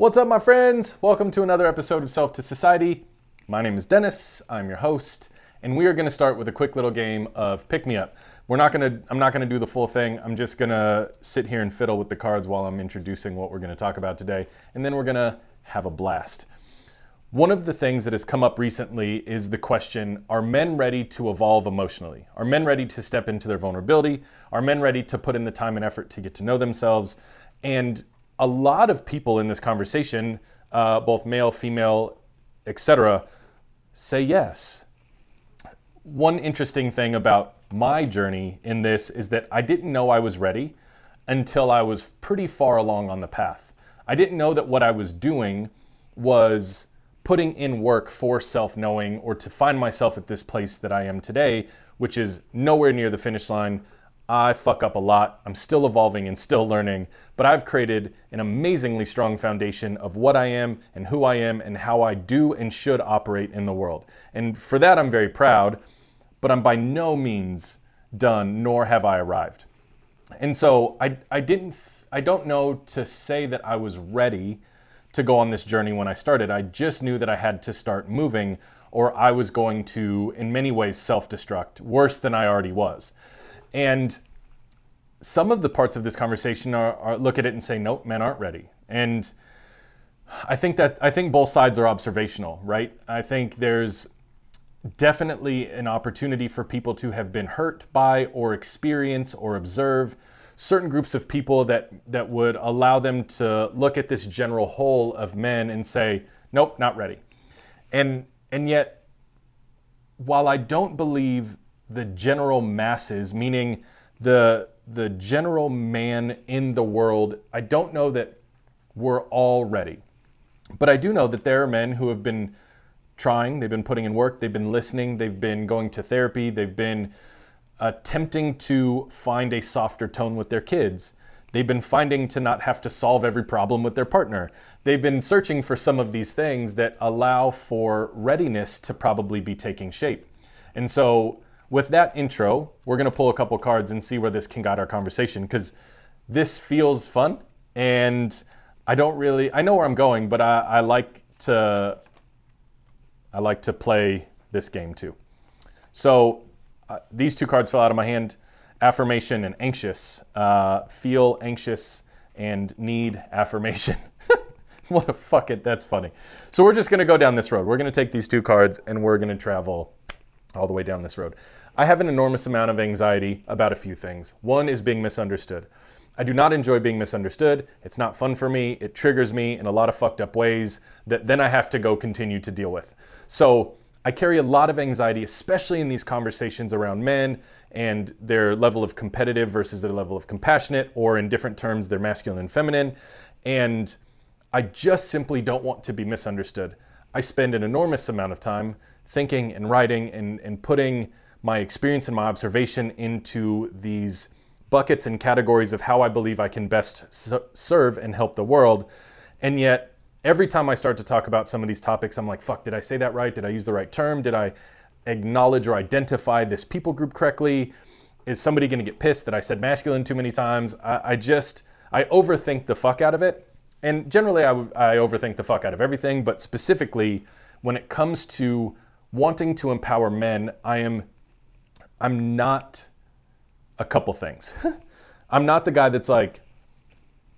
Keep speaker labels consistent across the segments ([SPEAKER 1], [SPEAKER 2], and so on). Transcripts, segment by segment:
[SPEAKER 1] What's up, my friends? Welcome to another episode of Self to Society. My name is Dennis. I'm your host, and we are going to start with a quick little game of pick me up. We're not going to. I'm not going to do the full thing. I'm just going to sit here and fiddle with the cards while I'm introducing what we're going to talk about today, and then we're going to have a blast. One of the things that has come up recently is the question Are men ready to evolve emotionally? Are men ready to step into their vulnerability? Are men ready to put in the time and effort to get to know themselves? And a lot of people in this conversation, uh, both male, female, etc., say yes. One interesting thing about my journey in this is that I didn't know I was ready until I was pretty far along on the path. I didn't know that what I was doing was putting in work for self knowing or to find myself at this place that I am today, which is nowhere near the finish line. I fuck up a lot. I'm still evolving and still learning, but I've created an amazingly strong foundation of what I am and who I am and how I do and should operate in the world. And for that, I'm very proud, but I'm by no means done, nor have I arrived. And so I, I didn't, I don't know to say that I was ready to go on this journey when I started. I just knew that I had to start moving or I was going to, in many ways, self destruct worse than I already was. And some of the parts of this conversation are, are, look at it and say, nope, men aren't ready. And I think that I think both sides are observational, right? I think there's definitely an opportunity for people to have been hurt by or experience or observe certain groups of people that that would allow them to look at this general whole of men and say, nope, not ready. And and yet while I don't believe the general masses, meaning the the general man in the world, I don't know that we're all ready. But I do know that there are men who have been trying, they've been putting in work, they've been listening, they've been going to therapy, they've been attempting to find a softer tone with their kids. They've been finding to not have to solve every problem with their partner. They've been searching for some of these things that allow for readiness to probably be taking shape. And so with that intro, we're going to pull a couple cards and see where this can guide our conversation because this feels fun and I don't really I know where I'm going, but I, I like to I like to play this game too. So uh, these two cards fell out of my hand: affirmation and anxious. Uh, feel anxious and need affirmation. what a fuck it. That's funny. So we're just gonna go down this road. We're gonna take these two cards and we're gonna travel all the way down this road. I have an enormous amount of anxiety about a few things. One is being misunderstood. I do not enjoy being misunderstood. It's not fun for me. It triggers me in a lot of fucked up ways that then I have to go continue to deal with. So I carry a lot of anxiety, especially in these conversations around men and their level of competitive versus their level of compassionate, or in different terms, their masculine and feminine. And I just simply don't want to be misunderstood. I spend an enormous amount of time thinking and writing and, and putting my experience and my observation into these buckets and categories of how I believe I can best serve and help the world. And yet, every time I start to talk about some of these topics, I'm like, fuck, did I say that right? Did I use the right term? Did I acknowledge or identify this people group correctly? Is somebody going to get pissed that I said masculine too many times? I, I just, I overthink the fuck out of it. And generally, I, I overthink the fuck out of everything, but specifically when it comes to wanting to empower men, I am I'm not a couple things. I'm not the guy that's like,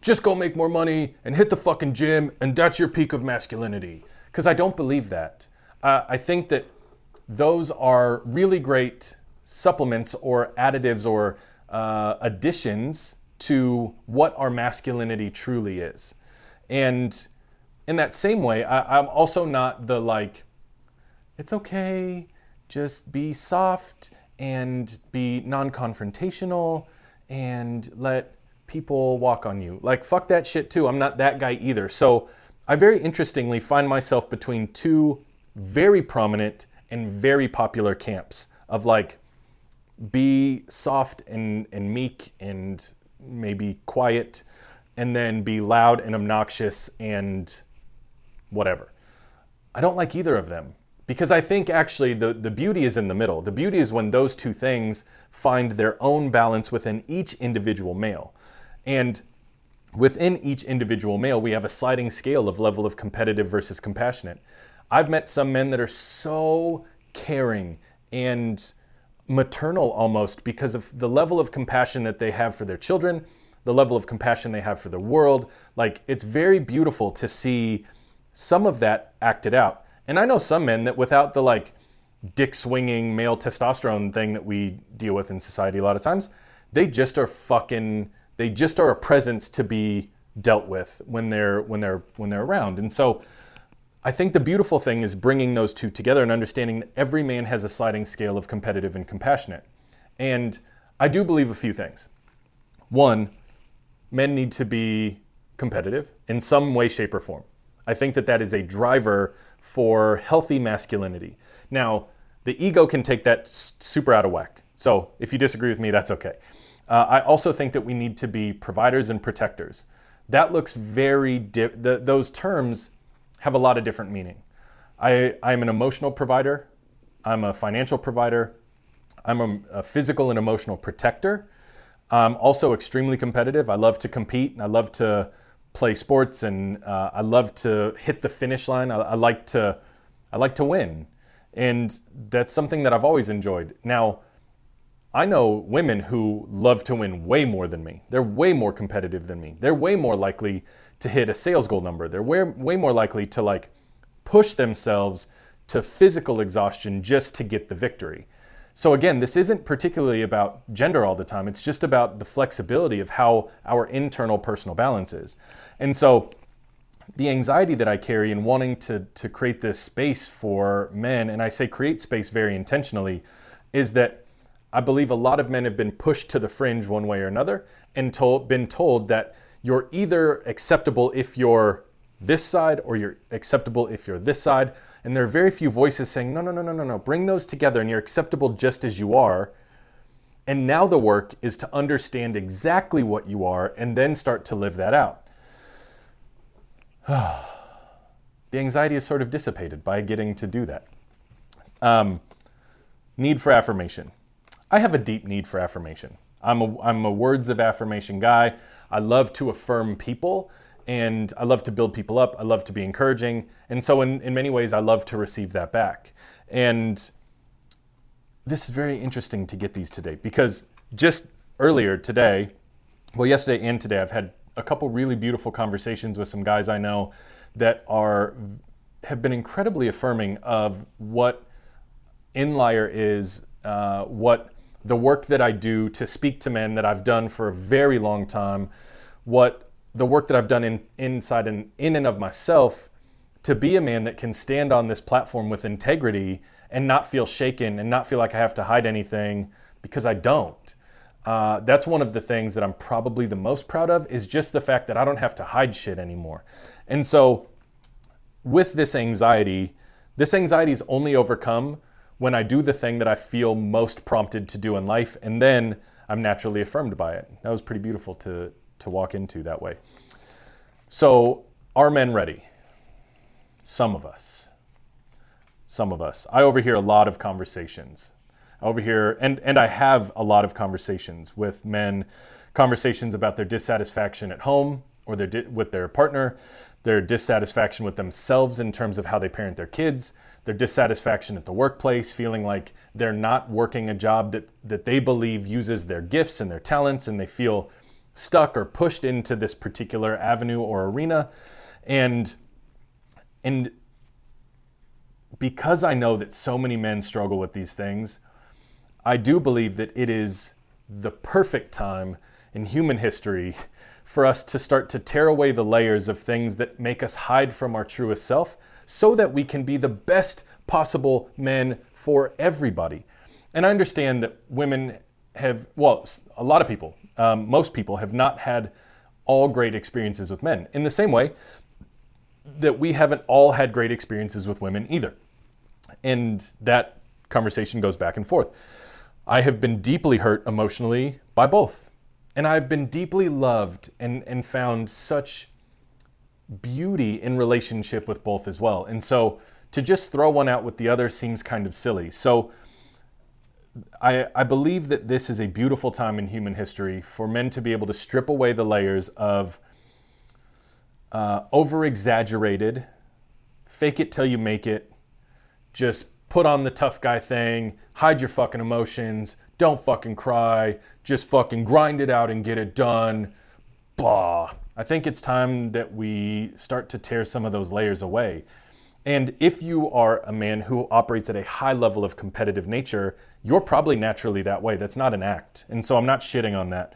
[SPEAKER 1] just go make more money and hit the fucking gym and that's your peak of masculinity. Because I don't believe that. Uh, I think that those are really great supplements or additives or uh, additions to what our masculinity truly is. And in that same way, I, I'm also not the like, it's okay, just be soft and be non confrontational and let people walk on you. Like, fuck that shit too. I'm not that guy either. So, I very interestingly find myself between two very prominent and very popular camps of like, be soft and, and meek and maybe quiet, and then be loud and obnoxious and whatever. I don't like either of them. Because I think actually the, the beauty is in the middle. The beauty is when those two things find their own balance within each individual male. And within each individual male, we have a sliding scale of level of competitive versus compassionate. I've met some men that are so caring and maternal almost because of the level of compassion that they have for their children, the level of compassion they have for the world. Like, it's very beautiful to see some of that acted out. And I know some men that without the like dick swinging male testosterone thing that we deal with in society a lot of times, they just are fucking they just are a presence to be dealt with when they're when they're when they're around. And so I think the beautiful thing is bringing those two together and understanding that every man has a sliding scale of competitive and compassionate. And I do believe a few things. One, men need to be competitive in some way, shape, or form. I think that that is a driver for healthy masculinity. Now, the ego can take that super out of whack. So if you disagree with me, that's okay. Uh, I also think that we need to be providers and protectors. That looks very, di- those terms have a lot of different meaning. I, I'm an emotional provider, I'm a financial provider, I'm a, a physical and emotional protector. I'm also extremely competitive. I love to compete and I love to play sports and uh, I love to hit the finish line. I, I, like to I like to win, and that's something that I've always enjoyed. Now, I know women who love to win way more than me. They're way more competitive than me. They're way more likely to hit a sales goal number. They're way, way more likely to like push themselves to physical exhaustion just to get the victory. So again, this isn't particularly about gender all the time. It's just about the flexibility of how our internal personal balance is. And so the anxiety that I carry in wanting to, to create this space for men, and I say create space very intentionally, is that I believe a lot of men have been pushed to the fringe one way or another and told, been told that you're either acceptable if you're this side or you're acceptable if you're this side. And there are very few voices saying, no, no, no, no, no, no, bring those together and you're acceptable just as you are. And now the work is to understand exactly what you are and then start to live that out. the anxiety is sort of dissipated by getting to do that. Um, need for affirmation. I have a deep need for affirmation. I'm a, I'm a words of affirmation guy. I love to affirm people and I love to build people up. I love to be encouraging. And so, in, in many ways, I love to receive that back. And this is very interesting to get these today because just earlier today, well, yesterday and today, I've had a couple really beautiful conversations with some guys I know that are have been incredibly affirming of what Inlier is, uh, what the work that I do to speak to men that I've done for a very long time, what the work that I've done in, inside and in and of myself to be a man that can stand on this platform with integrity and not feel shaken and not feel like I have to hide anything because I don't. Uh, that's one of the things that I'm probably the most proud of is just the fact that I don't have to hide shit anymore. And so, with this anxiety, this anxiety is only overcome when I do the thing that I feel most prompted to do in life, and then I'm naturally affirmed by it. That was pretty beautiful to, to walk into that way. So, are men ready? Some of us. Some of us. I overhear a lot of conversations. I overhear, and, and I have a lot of conversations with men, conversations about their dissatisfaction at home or their, with their partner, their dissatisfaction with themselves in terms of how they parent their kids, their dissatisfaction at the workplace, feeling like they're not working a job that, that they believe uses their gifts and their talents, and they feel stuck or pushed into this particular avenue or arena. And and because I know that so many men struggle with these things, I do believe that it is the perfect time in human history for us to start to tear away the layers of things that make us hide from our truest self so that we can be the best possible men for everybody. And I understand that women have, well, a lot of people, um, most people have not had all great experiences with men. In the same way that we haven't all had great experiences with women either. And that conversation goes back and forth. I have been deeply hurt emotionally by both. And I've been deeply loved and, and found such beauty in relationship with both as well. And so to just throw one out with the other seems kind of silly. So I, I believe that this is a beautiful time in human history for men to be able to strip away the layers of uh, over exaggerated, fake it till you make it, just put on the tough guy thing, hide your fucking emotions, don't fucking cry, just fucking grind it out and get it done. Blah. I think it's time that we start to tear some of those layers away. And if you are a man who operates at a high level of competitive nature, you're probably naturally that way. That's not an act. And so I'm not shitting on that.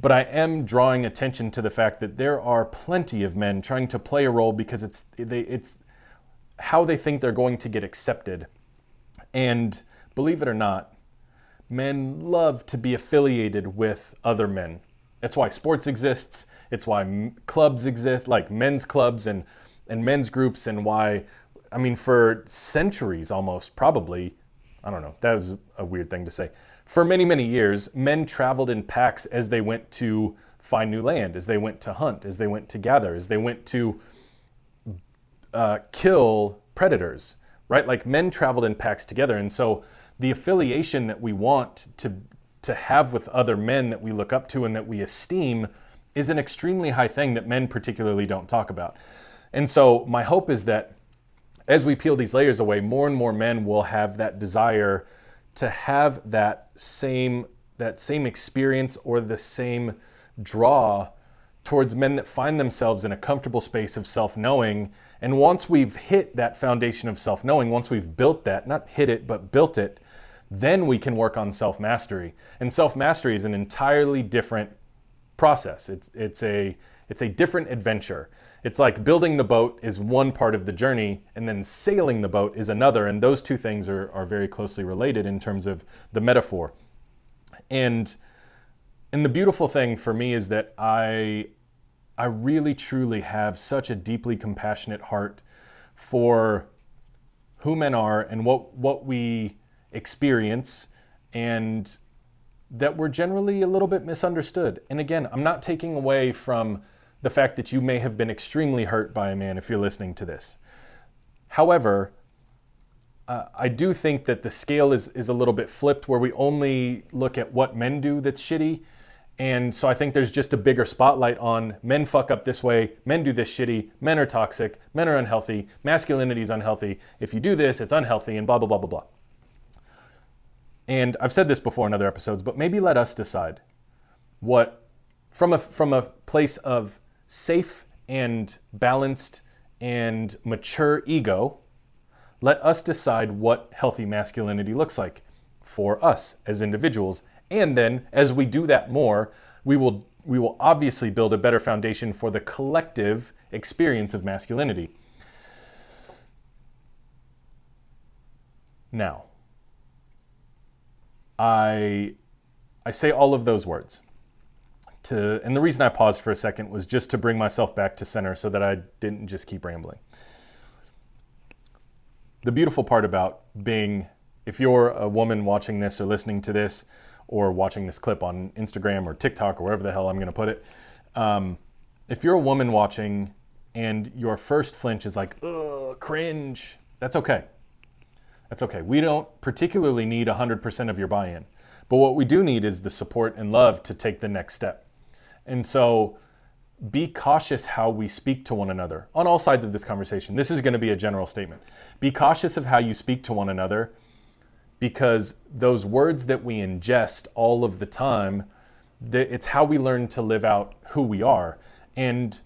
[SPEAKER 1] But I am drawing attention to the fact that there are plenty of men trying to play a role because it's they, it's how they think they're going to get accepted. And believe it or not, men love to be affiliated with other men. That's why sports exists. It's why clubs exist, like men's clubs and and men's groups, and why, I mean, for centuries almost, probably, I don't know. That was a weird thing to say. For many many years, men traveled in packs as they went to find new land, as they went to hunt, as they went to gather, as they went to uh, kill predators. Right, like men traveled in packs together, and so the affiliation that we want to to have with other men that we look up to and that we esteem is an extremely high thing that men particularly don't talk about. And so my hope is that as we peel these layers away, more and more men will have that desire to have that same that same experience or the same draw towards men that find themselves in a comfortable space of self-knowing. And once we've hit that foundation of self-knowing, once we've built that, not hit it, but built it, then we can work on self mastery. And self mastery is an entirely different process. It's, it's, a, it's a different adventure. It's like building the boat is one part of the journey, and then sailing the boat is another. And those two things are, are very closely related in terms of the metaphor. And, and the beautiful thing for me is that I, I really truly have such a deeply compassionate heart for who men are and what, what we experience and that we're generally a little bit misunderstood. And again, I'm not taking away from the fact that you may have been extremely hurt by a man if you're listening to this. However, uh, I do think that the scale is, is a little bit flipped where we only look at what men do that's shitty. And so I think there's just a bigger spotlight on men fuck up this way, men do this shitty, men are toxic, men are unhealthy, masculinity is unhealthy. If you do this, it's unhealthy, and blah, blah, blah, blah, blah. And I've said this before in other episodes, but maybe let us decide what, from a, from a place of safe and balanced and mature ego, let us decide what healthy masculinity looks like for us as individuals. And then as we do that more, we will we will obviously build a better foundation for the collective experience of masculinity. Now, I, I say all of those words. To, and the reason I paused for a second was just to bring myself back to center so that I didn't just keep rambling. The beautiful part about being, if you're a woman watching this or listening to this or watching this clip on Instagram or TikTok or wherever the hell I'm going to put it, um, if you're a woman watching and your first flinch is like, ugh, cringe, that's okay. That's okay. We don't particularly need 100% of your buy in, but what we do need is the support and love to take the next step. And so be cautious how we speak to one another on all sides of this conversation. This is going to be a general statement. Be cautious of how you speak to one another because those words that we ingest all of the time, it's how we learn to live out who we are. And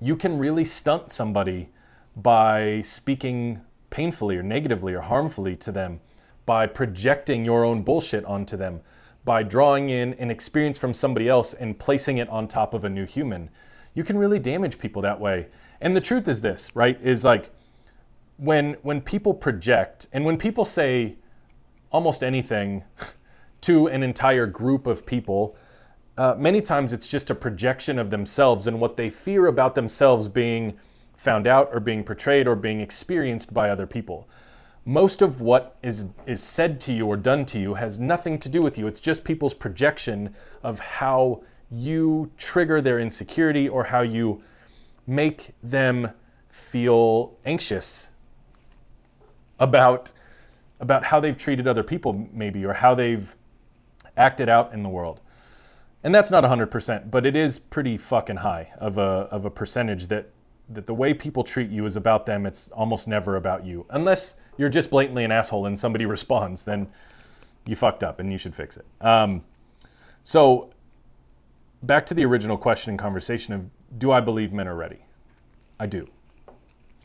[SPEAKER 1] you can really stunt somebody by speaking painfully or negatively or harmfully to them by projecting your own bullshit onto them, by drawing in an experience from somebody else and placing it on top of a new human. You can really damage people that way. And the truth is this, right? Is like when when people project and when people say almost anything to an entire group of people, uh, many times it's just a projection of themselves and what they fear about themselves being found out or being portrayed or being experienced by other people. Most of what is, is said to you or done to you has nothing to do with you. It's just people's projection of how you trigger their insecurity or how you make them feel anxious about, about how they've treated other people, maybe, or how they've acted out in the world. and that's not 100%, but it is pretty fucking high of a, of a percentage that, that the way people treat you is about them. It's almost never about you. Unless you're just blatantly an asshole and somebody responds, then you fucked up and you should fix it. Um, so, back to the original question and conversation of do I believe men are ready? I do.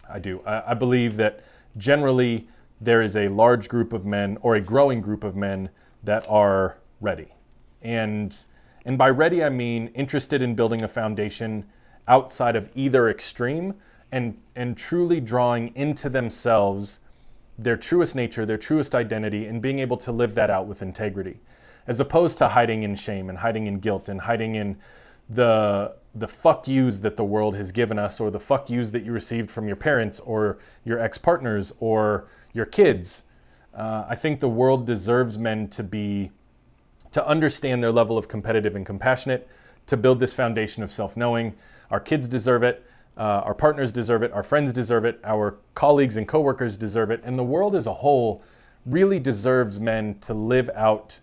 [SPEAKER 1] I do. I, I believe that generally there is a large group of men or a growing group of men that are ready. And and by ready I mean interested in building a foundation outside of either extreme and and truly drawing into themselves their truest nature, their truest identity and being able to live that out with integrity as opposed to hiding in shame and hiding in guilt and hiding in the the fuck yous that the world has given us or the fuck yous that you received from your parents or your ex-partners or your kids. Uh, I think the world deserves men to be to understand their level of competitive and compassionate, to build this foundation of self-knowing. Our kids deserve it. Uh, our partners deserve it. Our friends deserve it. Our colleagues and coworkers deserve it. And the world as a whole really deserves men to live out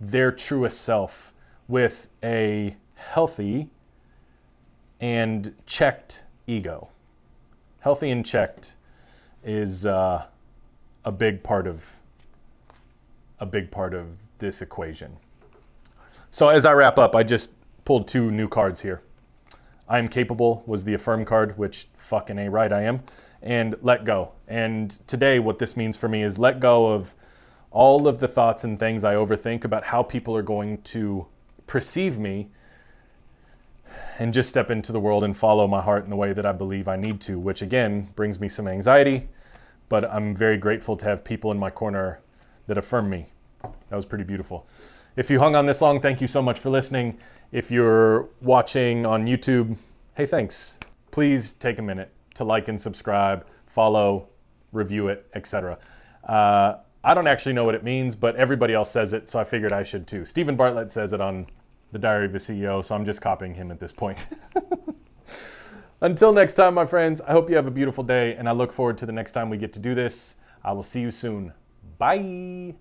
[SPEAKER 1] their truest self with a healthy and checked ego. Healthy and checked is uh, a big part of a big part of this equation. So as I wrap up, I just pulled two new cards here. I am capable was the affirm card, which fucking a right I am, and let go. And today, what this means for me is let go of all of the thoughts and things I overthink about how people are going to perceive me and just step into the world and follow my heart in the way that I believe I need to, which again brings me some anxiety, but I'm very grateful to have people in my corner that affirm me. That was pretty beautiful. If you hung on this long, thank you so much for listening. If you're watching on YouTube, hey, thanks. Please take a minute to like and subscribe, follow, review it, etc. Uh, I don't actually know what it means, but everybody else says it, so I figured I should too. Steven Bartlett says it on The Diary of a CEO, so I'm just copying him at this point. Until next time, my friends, I hope you have a beautiful day, and I look forward to the next time we get to do this. I will see you soon. Bye.